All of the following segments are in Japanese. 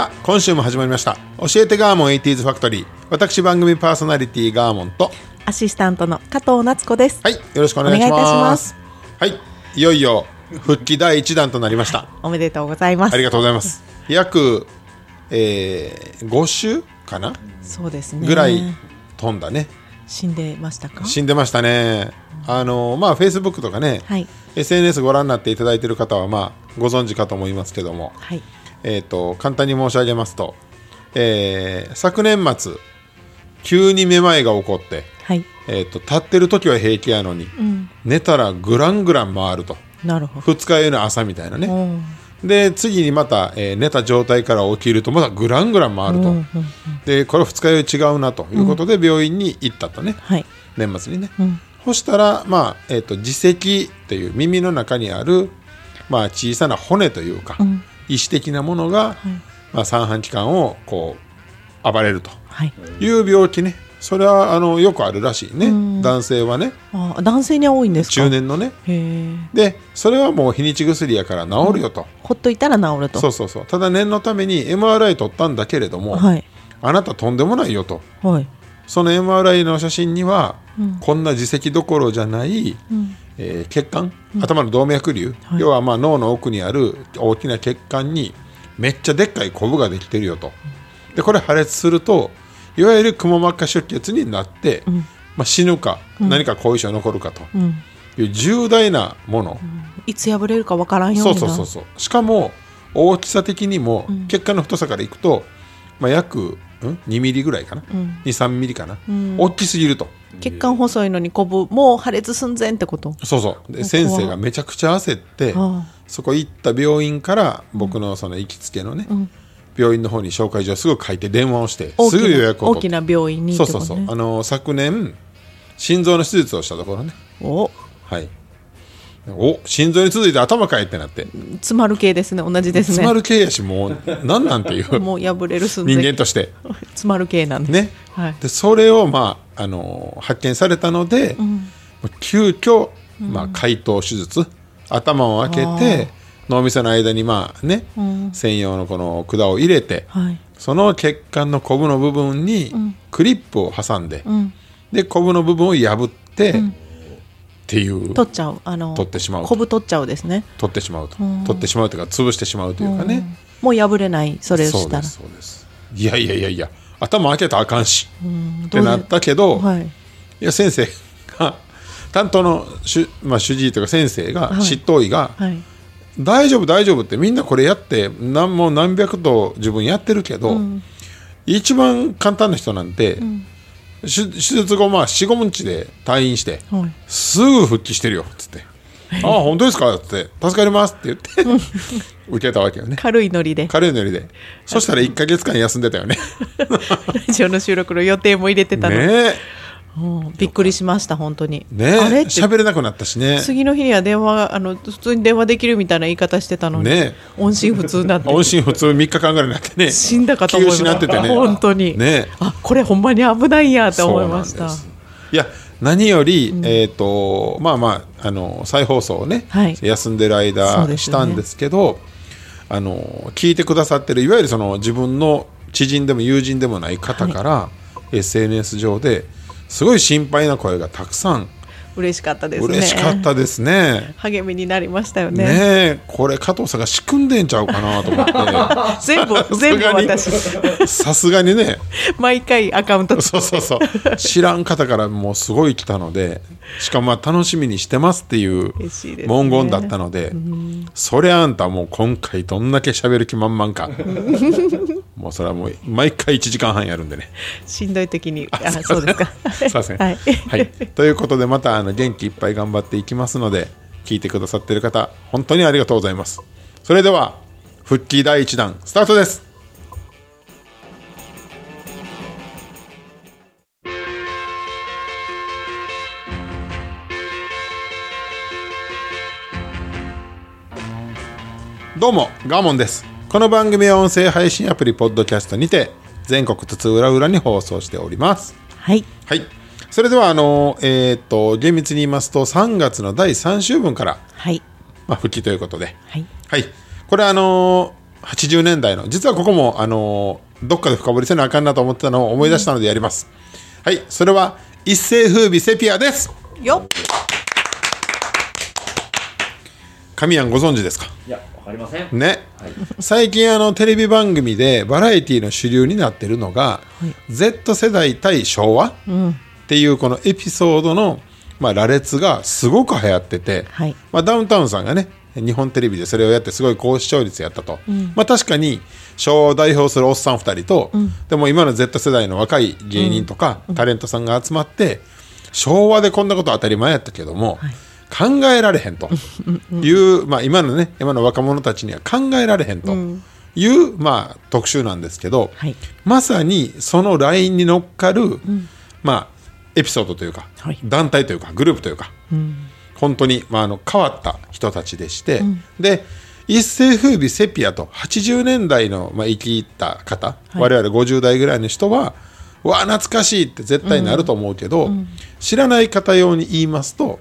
さあ今週も始まりました。教えてガーモン 80s ファクトリー。私番組パーソナリティガーモンと。アシスタントの加藤夏子です。はいよろしくお願いします。お願いいたします。はいいよいよ復帰第1弾となりました。おめでとうございます。ありがとうございます。約、えー、5週かな？そうですね。ぐらい飛んだね。死んでましたか？死んでましたね。あのまあフェイスブックとかね、はい SNS ご覧になっていただいている方はまあご存知かと思いますけども、はい。えー、と簡単に申し上げますと、えー昨年末急にめまいが起こって、はい。えー、と立ってる時は平気やのに、寝たらグラングラン回ると。なるほど。二日酔いの朝みたいなね、うん。で次にまた、えー寝た状態から起きるとまたグラングラン回ると、でこれ二日酔い違うなということで病院に行ったとね、はい。年末にね、ん。そしたら、まあえー、と耳石っていう耳の中にある、まあ、小さな骨というか、意思的なものが、まあ、三半規管をこう暴れるとはい。いう病気ねそれはあのよくあるらしいね、男性はねあ、男性には多いんですか？中。年のね。でそれはもう日にち薬やから治るよと、ほっといたら治ると。そうそうそうただ念のために MRI 取ったんだけれども、はい。あなたとんでもないよとはい。その MRI の写真には、こんな耳石どころじゃない、えー血管、頭の動脈瘤、要はまあ脳の奥にある大きな血管にめっちゃでっかいコブができてるよと。でこれ破裂するといわゆるくも膜下出血になって、まあ、死ぬか、何か後遺症残るかと。いう重大なもの、いつ破れるかわからんようにな。そうそうそうそう。しかも大きさ的にも、血管の太さからいくと、まあ、約、うん、2ミリぐらいかな、23ミリかな、大きすぎると。血管細いのにこぶ、もう破裂寸前ってこと？そうそう。で先生がめちゃくちゃ焦ってあそこ行った病院から僕のその行きつけのね、病院の方に紹介状すぐ書いて電話をしてすぐ予約を大きな病院にそう。そうそう。あの昨年心臓の手術をしたところね。お、はいお心臓に続いて頭かいってなって詰まる系ですね。同じですね。詰まる系やしもう何なんていう もう破れる寸人前。間として詰まる系なんです。ね、はい。でそれを、まあ、あの発見されたので、急遽、まあ、開頭手術頭を開けて脳みその間に、まあね専用のこの管を入れて、はい。その血管のコブの部分にクリップを挟んで、でコブの部分を破って、っていう。取っちゃう。あの、取ってしまうと。こぶ取っちゃうですね。取ってしまうと、取ってしまうというか潰してしまうというかね、もう破れない、それをしたら。そうです。そうです。いやいやいやいや頭開けたらあかんし、ってなったけど、はい。いや先生が担当の主,、まあ、主治医というか先生が、はい。執刀医が、はい。大丈夫大丈夫ってみんなこれやって何も何百と自分やってるけど、一番簡単な人なんて、手手術後まあ45日で退院して、はい。すぐ復帰してるよっつって「ああ本当ですか?」っつって「助かります」って言って 受けたわけよね。軽いノリで、軽いノリで。そしたら1か月間休んでたよね。ラジオの収録の予定も入れてたの。ねえうん。びっくりしました、本当に。ねあれ喋れなくなったしね。次の日には電話、あの、普通に電話できるみたいな言い方してたのに、ね音信不通になって。音信不通3日間ぐらいになってね。死んだかと思いました。ててね。本当に。ねあ、これほんまに危ないやって思いました。いや何より、えっ、とまあまああの再放送をね、はい。休んでる間したんですけどあの聞いてくださってるいわゆるその自分の知人でも友人でもない方から、SNS 上ですごい心配な声がたくさん。嬉しかったですね。嬉しかったですね。励みになりましたよね。ね。えこれ加藤さんが仕組んでんちゃうかなと思って。全部、全部私。さすがにね。毎回アカウントそうそうそう。知らん方からもうすごい来たのでしかもまあ楽しみにしてますっていう文言だったのでそりゃあんたもう今回どんだけ喋る気満々かもうそれはもう毎回1時間半やるんでね。しんどい時にあそうですか。すいません、はい、はい、ということでまたあの元気いっぱい頑張っていきますので聞いてくださってる方本当にありがとうございます。それでは復帰第1弾スタートです。どうもガーモンですこの番組は音声配信アプリポッドキャストにて全国津々浦々に放送しておりますはいはい。それでは、あの、えっ、と、厳密に言いますと、3月の第3週分から、はいまあ、復帰ということで、はいはい。これ、あのー、80年代の、実はここも、あのーどっかで深掘りせなあかんなと思ってたのを思い出したのでやります。はい。それは、一世風靡セピアです。よっ神谷ご存知ですか？いや、わかりません。ね、最近あのテレビ番組でバラエティの主流になってるのが、Z 世代対昭和、っていうこのエピソードの、まあ、羅列がすごく流行ってて、はい。まあ、ダウンタウンさんがね日本テレビでそれをやってすごい高視聴率やったと、まあ、確かに昭和を代表するおっさん2人と、でも今の Z 世代の若い芸人とか、タレントさんが集まって昭和でこんなこと当たり前やったけども、考えられへんと。いう、まあ、今のね今の若者たちには考えられへんと。いう、まあ、特集なんですけど、はい。まさにそのラインに乗っかる、まあ、エピソードというか、はい。団体というかグループというか、本当に、まあ、あの変わった人たちでして、で一世風靡セピアと80年代の、まあ、生き入った方、我々50代ぐらいの人はわあ懐かしいって絶対なると思うけど、知らない方用に言いますと,、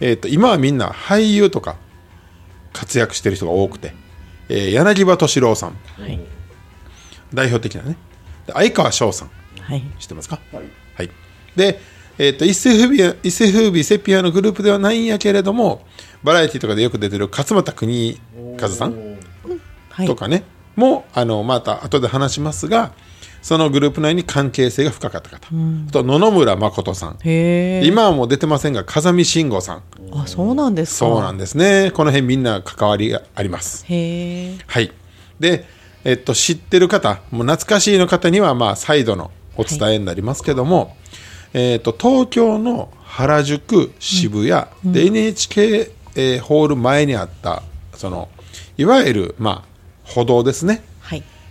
えー、と今はみんな俳優とか活躍してる人が多くて、えー柳葉敏郎さん。はい。代表的なね。で相川翔さん。はい。知ってますか？はい、で、えー、と一世風靡一世風靡セピアのグループではないんやけれどもバラエティとかでよく出てる勝俣邦和さん。はい。とかね、もあのまた後で話しますがそのグループ内に関係性が深かった方、あと野々村誠さん。今はもう出てませんが風見慎吾さん。あそうなんですか。そうなんですね。この辺みんな関わりがあります。はい。で、えっと、知ってる方、もう懐かしいの方には、まあ、再度のお伝えになりますけども、えっと、東京の原宿、渋谷、で、NHK、えーホール前にあった、その、いわゆる、まあ、歩道ですね。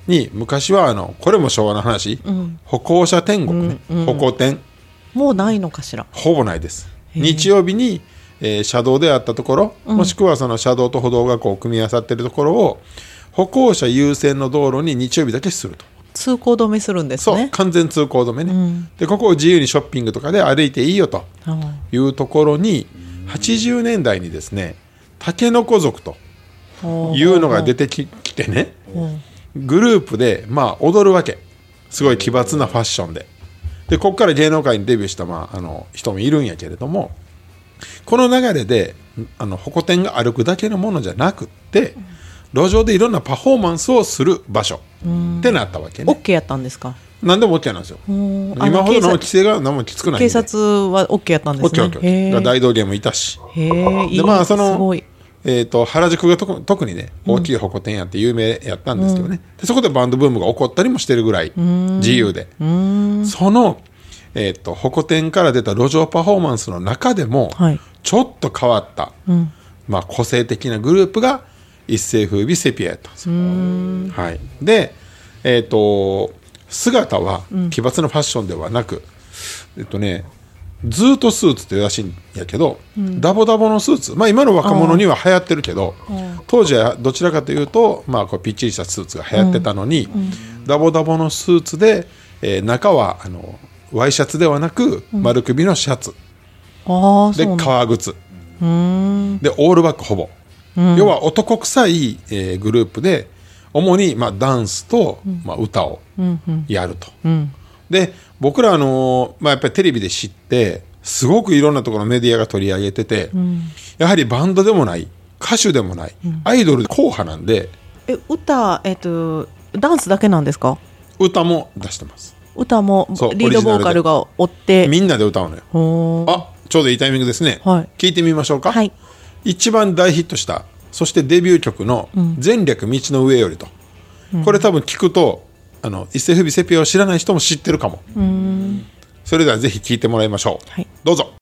はいに、昔は、あの、これも昭和の話、歩行者天国ね、歩行天、もうないのかしら。ほぼないです。日曜日に、えー車道であったところ、もしくはその車道と歩道がこう組み合わさっているところを歩行者優先の道路に日曜日だけすると。通行止めするんですそう、ね完全通行止めね、でここを自由にショッピングとかで歩いていいよと。あい。うところに80年代にですねタケノコ族とあいうのが出てききてねグループでまあ踊るわけ。すごい奇抜なファッションで。でここから芸能界にデビューした、まあ、あの人もいるんやけれどもこの流れであのホコ天が歩くだけのものじゃなくって路上でいろんなパフォーマンスをする場所ってなったわけね。オッケーやったんですか？何でも OK なんですよ。ん。今ほどの規制が何もきつくないんで。警察はオッケーやったんですね OKOK へえ大道芸もいたしへえいいでまあそのえー、と原宿が特特にね大きいホコ天やって有名やったんですけどね、でそこでバンドブームが起こったりもしてるぐらい自由で。その、えー、とホコ天から出た路上パフォーマンスの中でも、はい。ちょっと変わった、まあ、個性的なグループが一世風靡セピアやったんですよ。はい、で、えー、と姿は奇抜なファッションではなく、えっとねずーっとスーツってらしいんやけど、ダボダボのスーツ。まあ今の若者には流行ってるけど当時はどちらかというと、まあ、こうピッチリしたスーツが流行ってたのに、ダボダボのスーツで、えー中はあのワイシャツではなく丸首のシャツ、で革靴。でオールバックほぼ、要は男臭い、えーグループで主に、まあ、ダンスと、まあ、歌をやると、で僕ら、あのーまあ、やっぱりテレビで知ってすごくいろんなところのメディアが取り上げてて、やはりバンドでもない歌手でもない、アイドル硬派なんで。え歌えっとダンスだけなんですか？歌も出してます。歌もリードボーカルが追って。みんなで歌うのよ。あちょうどいいタイミングですね、はい。聞いてみましょうか、はい。一番大ヒットしたそしてデビュー曲の「前略道の上よりと」これ多分聞くとあの一世風靡セピアを知らない人も知ってるかも。それではぜひ聞いてもらいましょう、はい、どうぞ。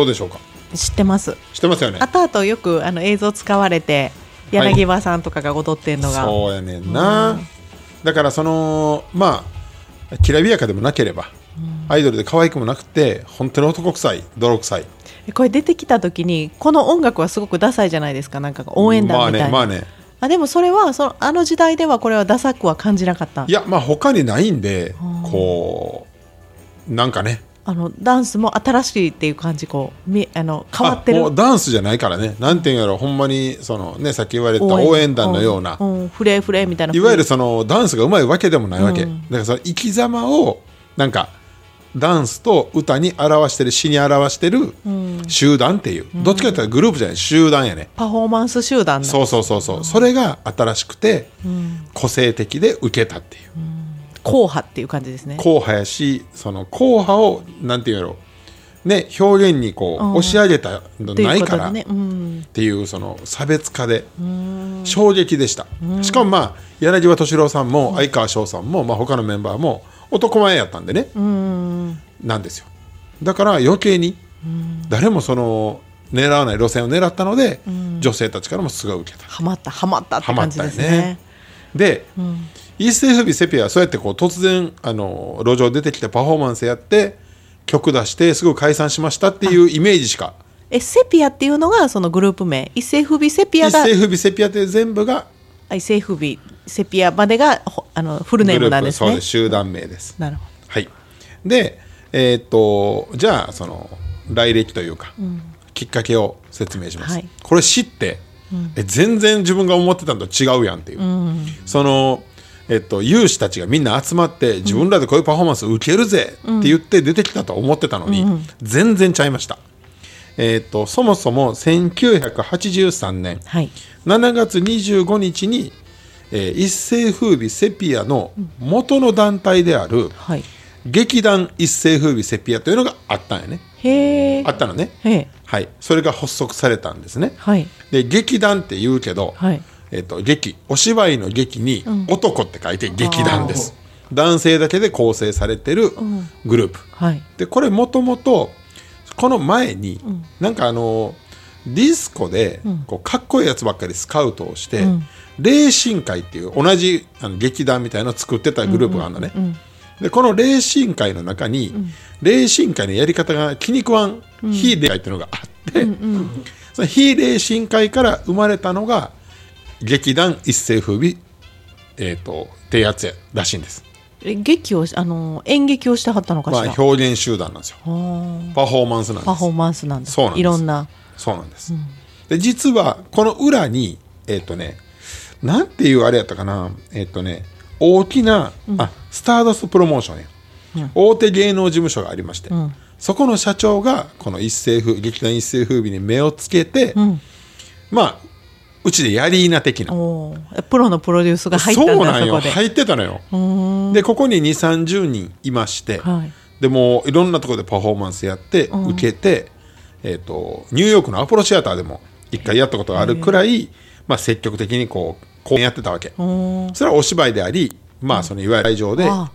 どうでしょうか？知ってます。知ってますよね。後々よくあの映像使われて柳葉さんとかが踊ってんのが、そうやねんな、だからそのまあきらびやかでもなければ、アイドルで可愛くもなくて本当に男臭い泥臭い。これ出てきた時にこの音楽はすごくダサいじゃないですか。なんか応援団みたいな、まあねまあね。あでもそれはそのあの時代ではこれはダサくは感じなかった。いやまあ他にないんでこうなんかねあのダンスも新しいっていう感じこうみあの変わってる。ダンスじゃないからね。なんていうんやろ。ほんまにそのねさっき言われた応援団のような。うんうんフレフレみたいな。いわゆるそのダンスがうまいわけでもないわけ、うん。だからその生き様をなんかダンスと歌に表してる詩に表してる集団っていう、どっちかというとグループじゃない集団やね、パフォーマンス集団だ。そうそうそうそう、それが新しくて、個性的で受けたっていう、硬派っていう感じですね。硬派やしその硬派をなんていうんやろね表現にこう、うん押し上げたのないから、っていうその差別化で衝撃でした。しかもまあ柳葉敏郎さんも相川翔さんも、まあ、他のメンバーも男前やったんでね。なんですよ。だから余計に誰もその狙わない路線を狙ったので女性たちからもすごい受けた。ハマったハマったって感じったよねですねで、一世風靡セピアはそうやってこう突然あの路上出てきてパフォーマンスやって曲出してすぐ解散しましたっていうイメージしか。えセピアっていうのがそのグループ名？一世風靡セピアが。一世風靡セピアって全部があ一世風靡セピアまでがほあのフルネームなんですね。そうです集団名です。なるほはい、で、えーっとじゃあその来歴というか、きっかけを説明します、はい。これ知って、え全然自分が思ってたのと違うやんっていう、その、えっと、有志たちがみんな集まって自分らでこういうパフォーマンスを受けるぜって言って出てきたと思ってたのに、全然ちゃいました、えーっとそもそも1983年、はい。7月25日に、えー一世風靡セピアの元の団体である、はい。劇団一世風靡セピアというのがあったんやね。あったのねはい。それが発足されたんですね。はい。で劇団って言うけど、はい。えっと劇お芝居の劇に男って書いて劇団です、男性だけで構成されてるグループ、はい。でこれもともとこの前に、なんかあのディスコでこうかっこいいやつばっかりスカウトをして、霊神会っていう同じあの劇団みたいなのを作ってたグループがあるのね、でこの霊神会の中に、霊神会のやり方が気に食わん非霊会っていうのがあって、その非霊神会から生まれたのが劇団一世風靡、えー、とってやらしいんです、え劇をあの演劇をしてはったのかしまあ、ら、表現集団なんですよ。パフォーマンスなんです。パフォーマンスなんだ。そうなんです。いろんな。そうなんです、で実はこの裏にえっ、とねなんていうあれやったかなえっ、とね大きな、あスターダストプロモーションや、大手芸能事務所がありまして、そこの社長がこの一世風劇団一世風靡に目をつけて、まあうちでやりーな的な。プロのプロデュースが入ったんだそうなんよ。入ってたのよ。でここに2 3 0人いまして、はい。でもういろんなところでパフォーマンスやって、受けて、えー、とニューヨークのアポロシアターでも一回やったことがあるくらい、まあ、積極的にこう公演やってたわけ。それはお芝居であり、まあ、そのいわゆる会場であ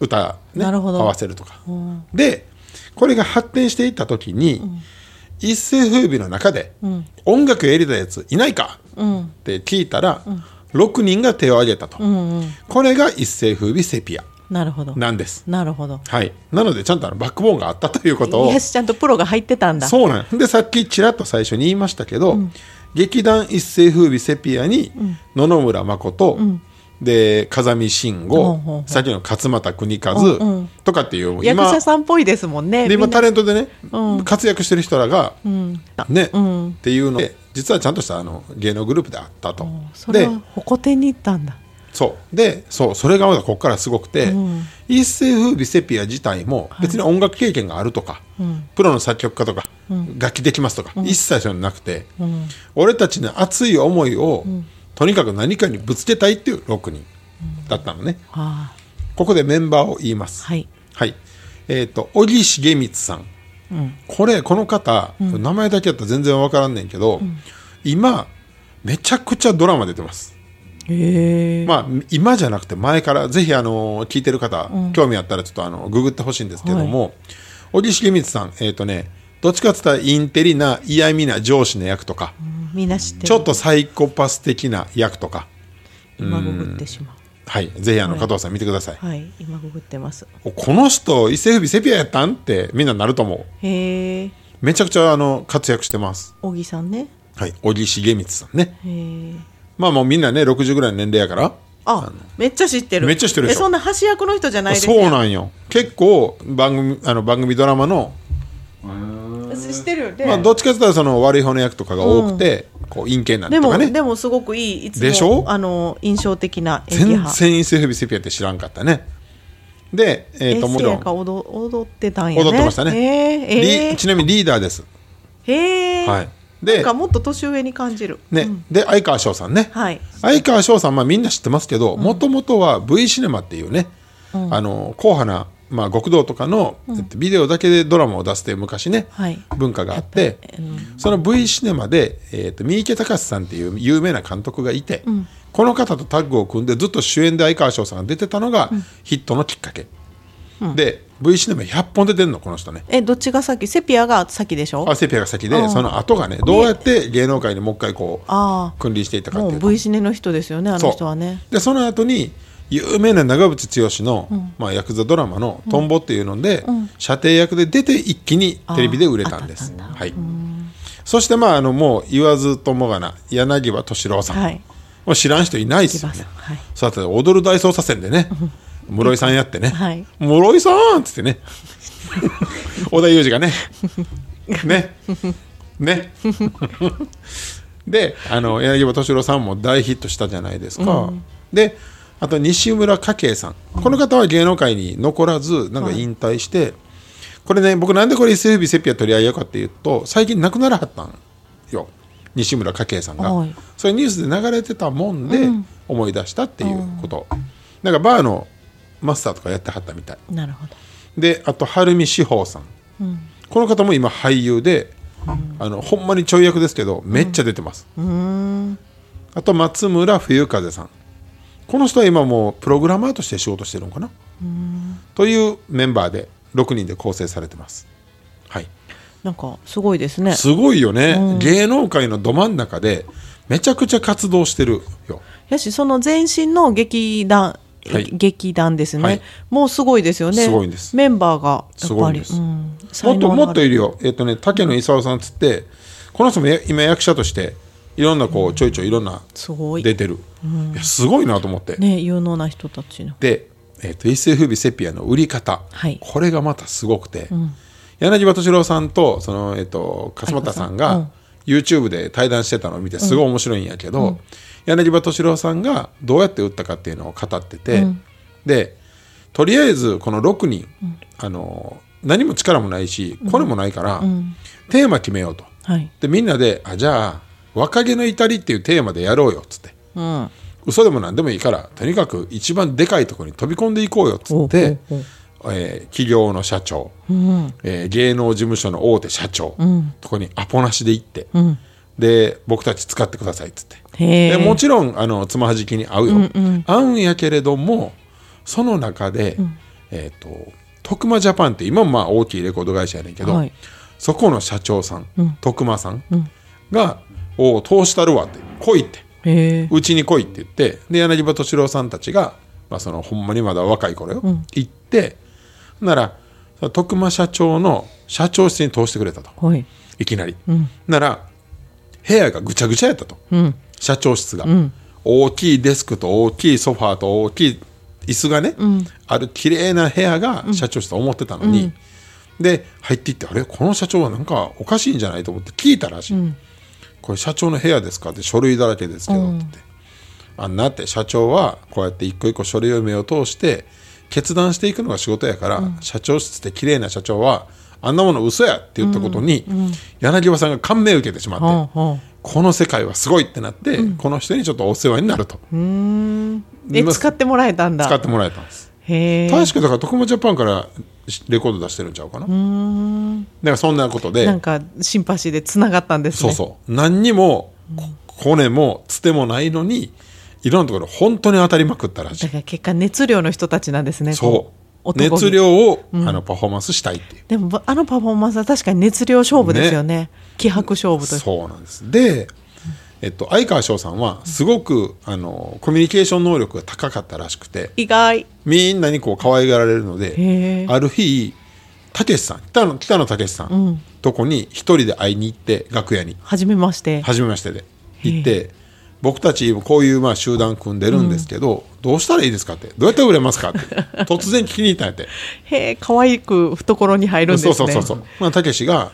歌、ね、合わせるとか、でこれが発展していった時に、一世風靡の中で、音楽やりたいやついないか、って聞いたら、6人が手を挙げたと、これが一世風靡セピアなるほど。なんです。なるほど。はい。なのでちゃんとあのバックボーンがあったということを ちゃんとプロが入ってたんだ。そうなんでさっきちらっと最初に言いましたけど、劇団一世風靡セピアに野々村誠、で風見慎吾さっきの勝俣邦和、とかっていう役者さんっぽいですもんねで今タレントでね、うん。活躍してる人らが、ね、ん。っていうので実はちゃんとしたあの芸能グループであったと。でそれはホコ天に行ったんだ。そう。でそうそれがまだここからすごくて、一世風靡セピア自体も別に音楽経験があるとか、プロの作曲家とか、楽器できますとか、一切そういうのなくて、俺たちの熱い思いを、とにかく何かにぶつけたいっていう6人だったのね。あここでメンバーを言います。はいはい。えっ、と、小木重光さん。これ、この方、名前だけやったら全然わからんねんけど、今、めちゃくちゃドラマ出てます。まあ、今じゃなくて前から、ぜひ、あの、聞いてる方、興味あったらちょっと、あの、ググってほしいんですけども、小木重光さん、えっ、とね、どっちかって言ったらインテリな嫌味な上司の役とか、みんな知ってる。ちょっとサイコパス的な役とか、今ググってしまう。はい、ぜひあの加藤さん見てください。はい。今ググってます。この人、一世風靡セピアやったんってみんななると思う。へえめちゃくちゃあの活躍してます。小木さんね。はい、小木重光さんね。へえまあもうみんなね、60ぐらいの年齢やから。あめっちゃ知ってる。めっちゃ知ってるでしょ。えそんな橋役の人じゃないですそうよなんよ。結構番組、あの番組ドラマの、知ってるよね、まあどっちかというとその悪い方の役とかが多くて、こう陰険なんでも、とかね。でもすごくいいいつもでしょ？あの印象的な演技全派然一世風靡セピアって知らんかったね。で、えっ、と、もちろん踊踊ってたんやね。踊ってましたね。へえへリちなみにリーダーです。えへえはい。なんで、かもっと年上に感じる。ね、で、相川翔さんね。はい。相川翔さん、まあ、みんな知ってますけどもともとは V シネマっていうね、あの硬派な、まあ、極道とかの、えっとビデオだけでドラマを出すという昔ね、はい。文化があって、その V シネマで、えっと三池隆さんっていう有名な監督がいて、この方とタッグを組んでずっと主演で相川翔さんが出てたのがヒットのきっかけ、で V シネマ100本出てんのこの人ね。えどっちが先？セピアが先でしょ？あセピアが先で、その後がねどうやって芸能界にもう一回こうあ君臨していったかってもいううと V シネの人ですよねあの人はね。でその後に有名な長渕剛の、まあ、ヤクザドラマの「トンボ」っていうので、射程役で出て一気にテレビで売れたんです。はい、そして、まあ、あのもう言わずともがな柳葉敏郎さん、はい。もう知らん人いないですよね。はい。そうやって踊る大捜査線でね室井さんやってね。はい「室井さん!」っつってね。織田裕二がね。ね。ね。であの柳葉敏郎さんも大ヒットしたじゃないですか、であと西村佳慶さん。この方は芸能界に残らずなんか引退して、これね僕なんでこれ一世風靡セピア取り上げようかっていうと最近亡くならはったんよ。西村佳慶さんが、はい。それニュースで流れてたもんで思い出したっていうこと、なんかバーのマスターとかやってはったみたい。なるほど。であと晴海志保さん、この方も今俳優で、あのほんまにちょい役ですけどめっちゃ出てます、あと松村冬風さんこの人は今もうプログラマーとして仕事してるのかな、というメンバーで6人で構成されてます。はい。なんかすごいですね。すごいよね、芸能界のど真ん中でめちゃくちゃ活動してるよ。やしその前身の劇団、はい。劇団ですね、はい。もうすごいですよね。すごいんです。メンバーがやっぱり。すごいんです。うん、も才っともっといるよ、えっとね、竹野勲さんっつって、この人もや今、役者として、いろんなこうちょいちょいいろんな出てる、いやすごいなと思って、ね有能な人たちの。で、えっと一世風靡セピアの売り方、はい。これがまたすごくて、柳葉敏郎さんとその、えっと勝俣さんが、うん。YouTube で対談してたのを見て、すごい面白いんやけど、柳葉敏郎さんがどうやって売ったかっていうのを語ってて、で、とりあえずこの6人、あの何も力もないし、これもないから、テーマ決めようと。はい。でみんなであじゃあ若気の至りっていうテーマでやろうよっつって。うん。嘘でも何でもいいからとにかく一番でかいところに飛び込んでいこうよっつってえー企業の社長、えー芸能事務所の大手社長、とこにアポなしで行って、で僕たち使ってくださいっつって。もちろんあのつまはじきに合うよ、合うん。やけれどもその中で、えっ、と徳間ジャパンって今もまあ大きいレコード会社やねんけど、はい。そこの社長さん、うん。徳間さんうん。が「おお通したるわ」って「来い」って。うちに来いって言ってで柳葉敏郎さんたちが、まあ、そのほんまにまだ若い頃よ、ん。行ってなら徳間社長の社長室に通してくれたと。はい。いきなり、ん。なら部屋がぐちゃぐちゃやったと、うん。社長室が、ん。大きいデスクと大きいソファーと大きい椅子がね、ん。ある綺麗な部屋が社長室と思ってたのに、で入っていってあれこの社長はなんかおかしいんじゃないと思って聞いたらしい、これ社長の部屋ですか？って書類だらけですけどって言って、あんなって社長はこうやって一個一個書類を目を通して決断していくのが仕事やから、社長室で綺麗な社長はあんなもの嘘やって言ったことに、柳葉さんが感銘を受けてしまって、ほうほこの世界はすごいってなって、この人にちょっとお世話になると。え今使ってもらえたんだ。使ってもらえたんです。確かだから徳間ジャパンからレコード出してるんちゃうかな。だからそんなことで。なんかシンパシーでつながったんですね。そうそう。何にもこ骨もつてもないのにいろんなところ本当に当たりまくったらしい。だから結果熱量の人たちなんですね。そう。熱量を、あのパフォーマンスしたいっていう。でもあのパフォーマンスは確かに熱量勝負ですよね。気迫勝負とそうなんです。で、えっと、相川翔さんはすごくあのコミュニケーション能力が高かったらしくて意外。みんなにこう可愛がられるのへでえ。ある日たけしさん北野北野たけしさん、とこに一人で会いに行って楽屋に。初めまして。初めましてで。行って僕たちこういうまあ集団組んでるんですけど、どうしたらいいですかってどうやったら売れますかって 突然聞きに行ったんやって。へえ可愛く懐に入るんですね。そうそうそうそう。まあたけしが、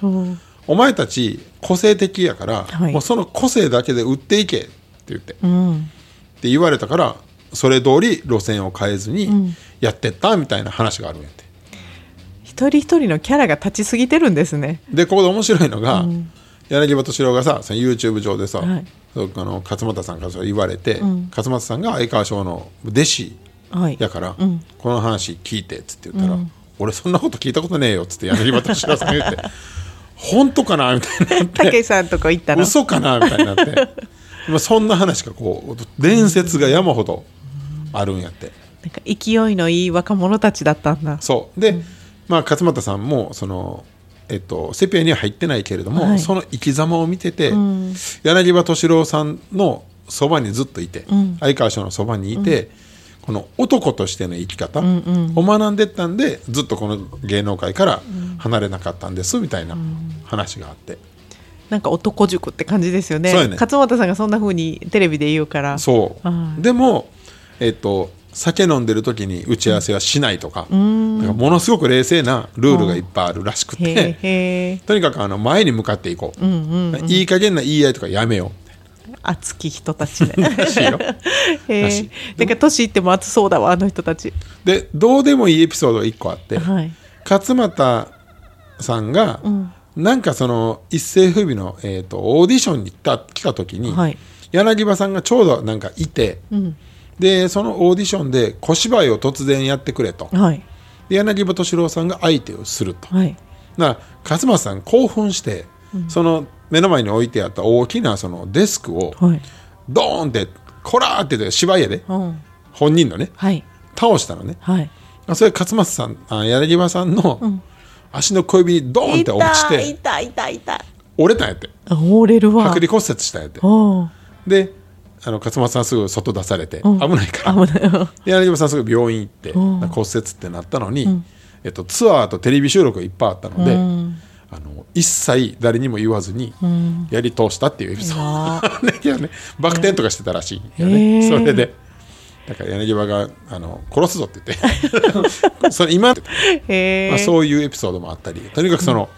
お前たち個性的やから、はい。もうその個性だけで売っていけ」って言って、うん。って言われたからそれ通り路線を変えずにやってったみたいな話があるんやって。一人一人のキャラが立ちすぎてるんですね。でここで面白いのが、柳葉敏郎がさその YouTube 上でさ、はい。あの勝俣さんからそれ言われて、勝俣さんが相川翔の弟子はい。やから、この話聞いてっつって言ったら、俺そんなこと聞いたことねえよっつって柳葉敏郎さんが言って本当かなみたいになって。たけしさんとか行ったら嘘かなみたいになって。まあそんな話がこう伝説が山ほどあるんやって。なんか勢いのいい若者たちだったんだ。そう。で、まあ勝俣さんもそのえっと、セピアには入ってないけれども、はい。その生き様を見てて、柳葉敏郎さんのそばにずっといて、相川翔のそばにいて、この男としての生き方を学んでったんでずっとこの芸能界から離れなかったんですみたいな話があって、なんか男塾って感じですよね。ね。勝俣さんがそんな風にテレビで言うから。そう、はいでも、えっと、酒飲んでる時に打ち合わせはしないとか,、かものすごく冷静なルールがいっぱいあるらしくて、とにかくあの前に向かっていこう,、いい加減な言い合いとかやめよ熱き人たちねう らしいよ。へえ。か年いっても熱そうだわあの人たち。でどうでもいいエピソードが1個あって、はい。勝俣さんが、なんかその一世風靡の、えー、とオーディションに来た来た時に、はい。柳葉さんがちょうどなんかいて、ん。でそのオーディションで小芝居を突然やってくれと、はい。で柳葉敏郎さんが相手をすると、はい。なら勝俣さん興奮して、その目の前に置いてあった大きなそのデスクをはい。ドーンってこらーって芝居やで、うん。本人のねはい。倒したのね。はい。あそれ勝俣さんあ柳葉さんの足の小指にドーンって落ちて痛い痛い痛い。折れたんやって。あ折れるわ。剥離骨折したんやって。であの勝俣さんすぐ外出されて、うん。危ないから。危ない。で柳葉さんすぐ病院行って、うん。骨折ってなったのに、えっと、ツアーとテレビ収録がいっぱいあったので、うん。あの一切誰にも言わずにやり通したっていうエピソード、だけどねバク転とかしてたらしいよね、それで。だから柳葉があの殺すぞって言って。それ今、へえまあ、そういうエピソードもあったりとにかくその、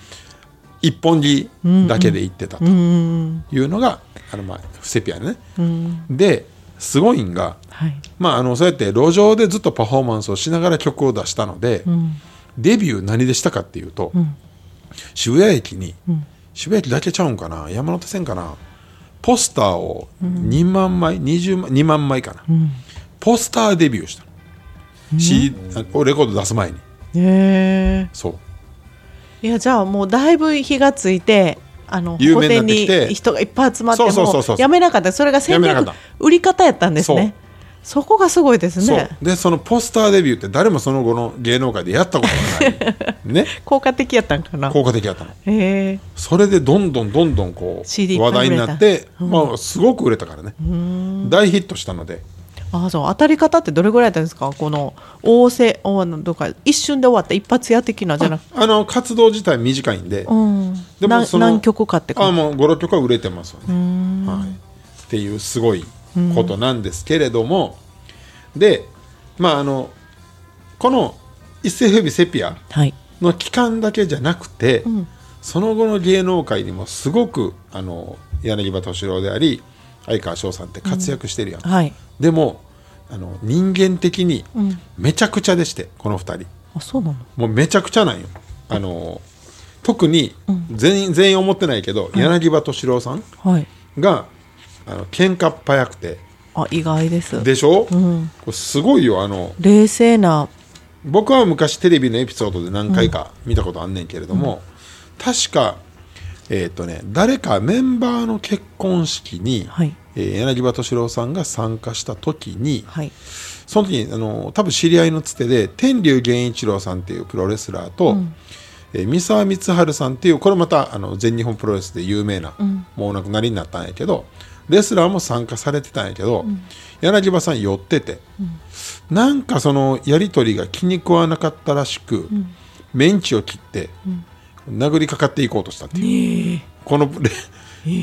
一本木だけで行ってたとうん。いうのが、あのまあセピアね、ですごいんが、はい。まあ、あのそうやって路上でずっとパフォーマンスをしながら曲を出したので、デビュー何でしたかっていうと、渋谷駅に、渋谷駅だけちゃうんかな山手線かなポスターを2万枚、20万2万枚かな、ポスターデビューしたの、CD あレコード出す前に。へえそう。いやじゃあもうだいぶ火がついてあの有名に人がいっぱい集まってもやめなかった。それが戦略売り方やったんですねそこがすごいですね。でそのポスターデビューって誰もその後の芸能界でやったことがない。ね。効果的やったんかな。効果的やったの。へえ。それでどんどんどんどんこ CD う話題になっていっぱい売れ、た。まあ、すごく売れたからね。大ヒットしたので。あそう。当たり方ってどれぐらいだったんですか？この大瀬おどうか一瞬で終わった一発屋的なじゃなくてあの活動自体短いんで、うん。なでもその何曲かってかあもう56曲は売れてますよね、はい、っていうすごいことなんですけれども、でまああのこの一世風靡セピアはい。の期間だけじゃなくて、その後の芸能界にもすごくあの柳葉敏郎であり相川翔さんって活躍してるやん、はい。でもあの人間的にめちゃくちゃでしてこの2人。あそうなの？もうめちゃくちゃなんよ。あの特に全員,、全員思ってないけど、柳葉敏郎さんはい。があの喧嘩っ早くて。あ意外です。でしょ、これすごいよあの。冷静な。僕は昔テレビのエピソードで何回か見たことあんねんけれども、確かえっ、とね誰かメンバーの結婚式に、はい。えー柳葉敏郎さんが参加した時に、はい。その時にあの多分知り合いのつてで天竜源一郎さんっていうプロレスラーと、えー三沢光晴さんっていうこれまたあの全日本プロレスで有名な、もうお亡くなりになったんやけどレスラーも参加されてたんやけど、柳葉さん寄ってて、なんかそのやり取りが気に食わなかったらしく、メンチを切って、殴りかかっていこうとしたっていう、このレ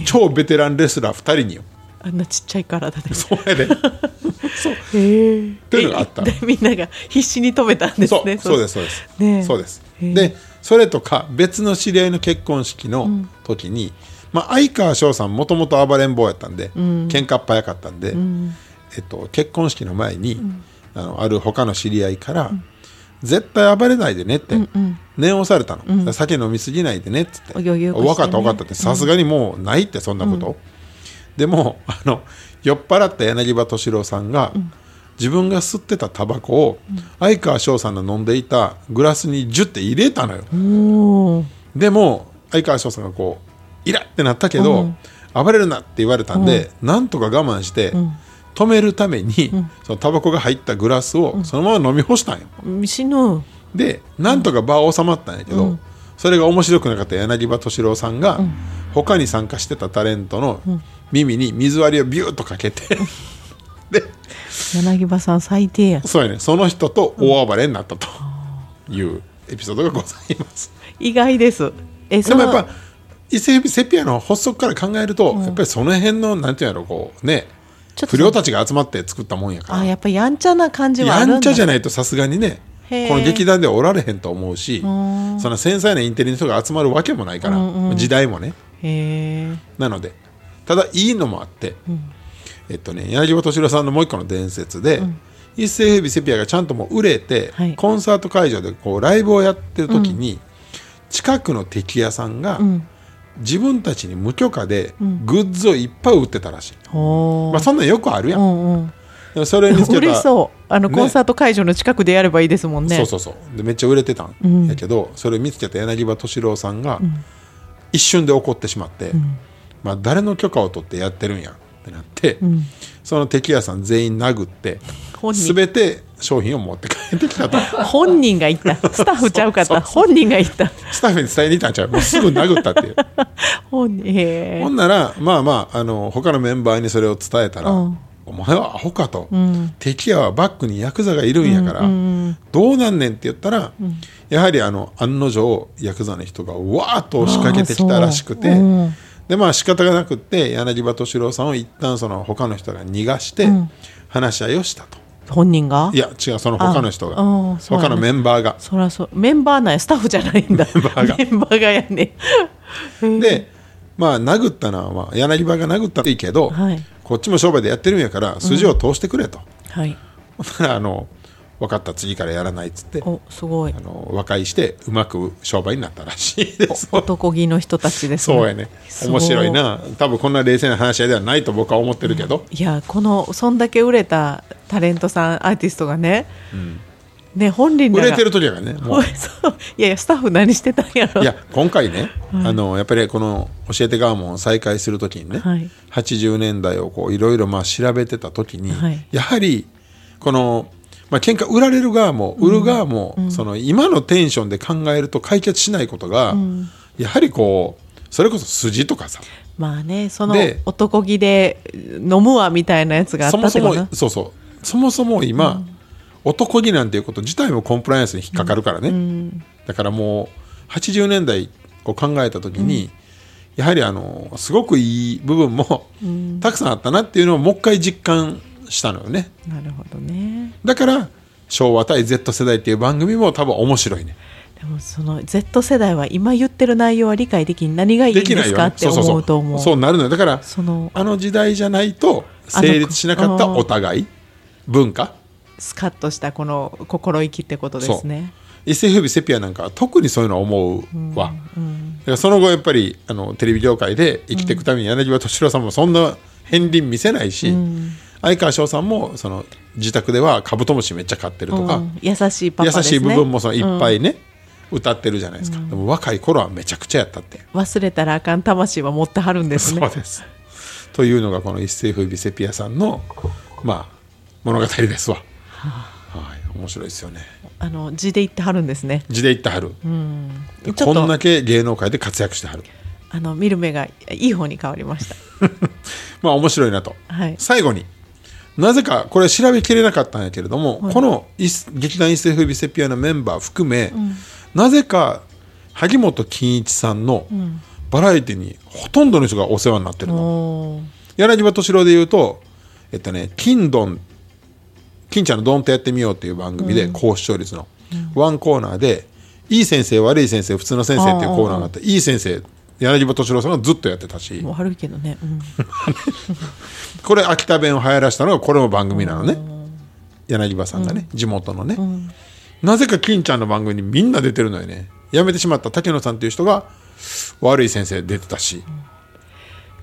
超ベテランレスラー2人によ。あんなちっちゃい体で。そうやで。へ えっていうのがあったみんなが必死に止めたんですそうねそうですそうです、ねえ。そうです。でそれとか別の知り合いの結婚式の時に、まあ、相川翔さんもともと暴れん坊やったんで、喧嘩っ早かったんで、えっと、結婚式の前に、あのある他の知り合いから、絶対暴れないでねって念をされたの、酒飲みすぎないでねっつってね。分かった分かったってさすがにもうないってそんなこと、でもあの酔っ払った柳葉敏郎さんが、自分が吸ってたタバコを、相川翔さんの飲んでいたグラスにジュッて入れたのよ、でも相川翔さんがこうイラってなったけど、暴れるなって言われたんで、なんとか我慢して、止めるために、そのタバコが入ったグラスをそのまま飲み干したんよ、死ぬ。でなんとか場は収まったんやけど、それが面白くなかった柳葉敏郎さんが、他に参加してたタレントの耳に水割りをビューッとかけて で柳葉さん最低や。そうやね。その人と大暴れになったというエピソードがございます。意外です。えでもやっぱ伊勢セピアの発足から考えると、やっぱりその辺のなんていうんやろこうねちょっと不良たちが集まって作ったもんやからあやっぱやんちゃな感じはあるんだやんちゃじゃないとさすがにねこの劇団ではおられへんと思うしその繊細なインテリの人が集まるわけもないから、時代もね。へえなのでただいいのもあって、えっとね柳葉敏郎さんのもう一個の伝説で、一世風靡セピアがちゃんともう売れて、はい。コンサート会場でこうライブをやってる時に、近くの敵屋さんが、自分たちに無許可でグッズをいっぱい売ってたらしい、ほまあ、そんなんよくあるやん、うんうん。それにつけた嬉しそう。あのね。コンサート会場の近くでやればいいですもんね。そうそうそう。でめっちゃ売れてたんやけど、それを見つけた柳葉敏郎さんが、一瞬で怒ってしまって、まあ、誰の許可を取ってやってるんやってなって、その敵屋さん全員殴って本人全て商品を持って帰ってきたと。本人が言った。スタッフちゃうかった。本人が言った。スタッフに伝えに行ったんちゃう？もうすぐ殴ったっていう。本人。へえ。ほんならまあまああの他のメンバーにそれを伝えたら、うん。お前はアホかと、敵屋はバックにヤクザがいるんやから、どうなんねんって言ったら、やはりあの案の定ヤクザの人がわーっと押しかけてきたらしくて、でまあ仕方がなくって柳葉敏郎さんを一旦その他の人が逃がして話し合いをしたと、本人が？いや違うその他の人が。他のメンバーが。そらそう。メンバーなんや。スタッフじゃないんだ。メンバーが。メンバーがやねでまあ殴ったのは、まあ、柳葉が殴ったっていいけど、はい。こっちも商売でやってるんやから筋を通してくれと、はい。ほんならあの分かった次からやらないっつっておすごい。あの和解してうまく商売になったらしいです。男気の人たちです そうやね。面白いな。多分こんな冷静な話し合いではないと僕は思ってるけど、いやこのそんだけ売れたタレントさんアーティストがね、ね本人売れてる時やからねも う。いやいやスタッフ何してたんやろ。いや今回ね、あのやっぱりこの教えてガーモンを再開するときにね、はい。80年代をこういろいろまあ調べてたときに、はい。やはりこの、まあ喧嘩売られる側も売る側も、その今のテンションで考えると解決しないことが、やはりこうそれこそ筋とかさ。まあねそので男気で飲むわみたいなやつがあっそもそたってこともそうそう。そもそも今、男気なんていうこと自体もコンプライアンスに引っかかるからね、だからもう80年代を考えた時に、やはりあのすごくいい部分もたくさんあったなっていうのをもう一回実感したのよね。なるほどね。だから昭和対 Z 世代っていう番組も多分面白いね。でもその Z 世代は今言ってる内容は理解できん何がいいんですかって思うと思う。そうなるのよ。だからそのあの時代じゃないと成立しなかったお互い文化。スカッとしたこの心意気ってことですね。一世風靡セピアなんかは特にそういうのは思うわ、だからその後やっぱりあのテレビ業界で生きていくために柳葉敏郎さんもそんな片鱗見せないし、相川翔さんもその自宅ではカブトムシめっちゃ飼ってるとか、うん優しいパパね。しい部分もそのいっぱいね、歌ってるじゃないですか、でも若い頃はめちゃくちゃやったって。忘れたらあかん魂は持ってはるんですね。そうです。というのがこの一世風靡セピアさんのまあ物語ですわ。はい面白いですよね。あの字で言ってはるんですね。字で言ってはる、でちょっとこんだけ芸能界で活躍してはる。あの見る目がいい方に変わりました。まあ面白いなと、はい。最後になぜかこれ調べきれなかったんやけれども、このい劇団一世風靡セピアのメンバー含め、なぜか萩本欽一さんのバラエティにほとんどの人がお世話になってるの、柳葉敏郎で言うとえっとね「金ドン」「金ちゃんのドンとやってみよう」っていう番組で高視聴率の、ワンコーナーで「いい先生悪い先生普通の先生」っていうコーナーがあっていい先生柳葉敏郎さんがずっとやってたし。もう悪いけどね、うん。これ秋田弁を流行らしたのがこれも番組なのね。柳葉さんがね、地元のね、なぜか金ちゃんの番組にみんな出てるのよね。辞めてしまった竹野さんっていう人が悪い先生出てたし、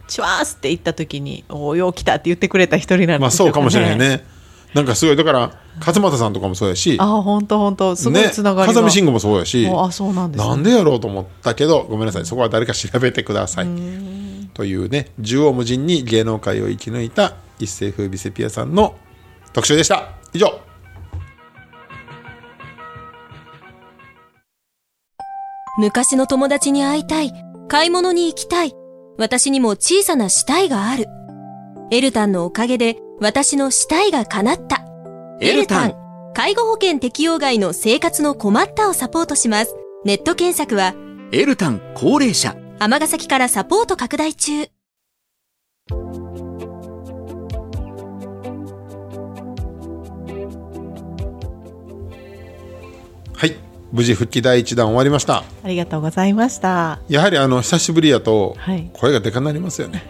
チュワースって言った時に「おおよう来た」って言ってくれた一人なんまあですそうかもしれないね なんかすごいだから勝俣さんとかもそうやしあ本当本当。すごいつながりが、風見慎吾もそうやしあそうなんですね。なんでやろうと思ったけどごめんなさいそこは誰か調べてください。というね縦横無尽に芸能界を生き抜いた一世風靡セピアさんの特集でした。以上。昔の友達に会いたい。買い物に行きたい。私にも小さなしたいがある。エルタンのおかげで私のしたいが叶った。エルタン。介護保険適用外の生活の困ったをサポートします。ネット検索はエルタン高齢者。尼崎からサポート拡大中。はい。無事復帰第一弾終わりました。ありがとうございました。やはりあの久しぶりやとはい。声がでかなりますよね、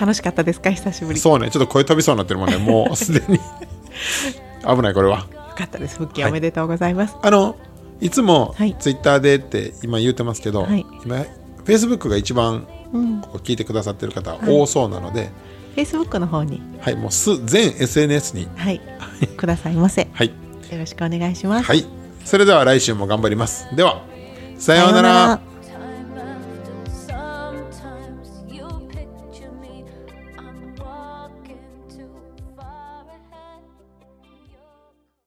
楽しかったですか？久しぶり。よそうね。ちょっと声飛びそうになってるもんね。もうすでに。危ないこれは。かったです。復帰おめでとうございます、あのいつもはい。ツイッターでって今言ってますけど、はい。今フェイスブックが一番うん。ここ聞いてくださってる方多そうなので、Facebook の方に。はい、もうす全 SNS に。はい。くださいませ。よはい、ろしくお願いします。はい、それでは来週も頑張ります。ではさようなら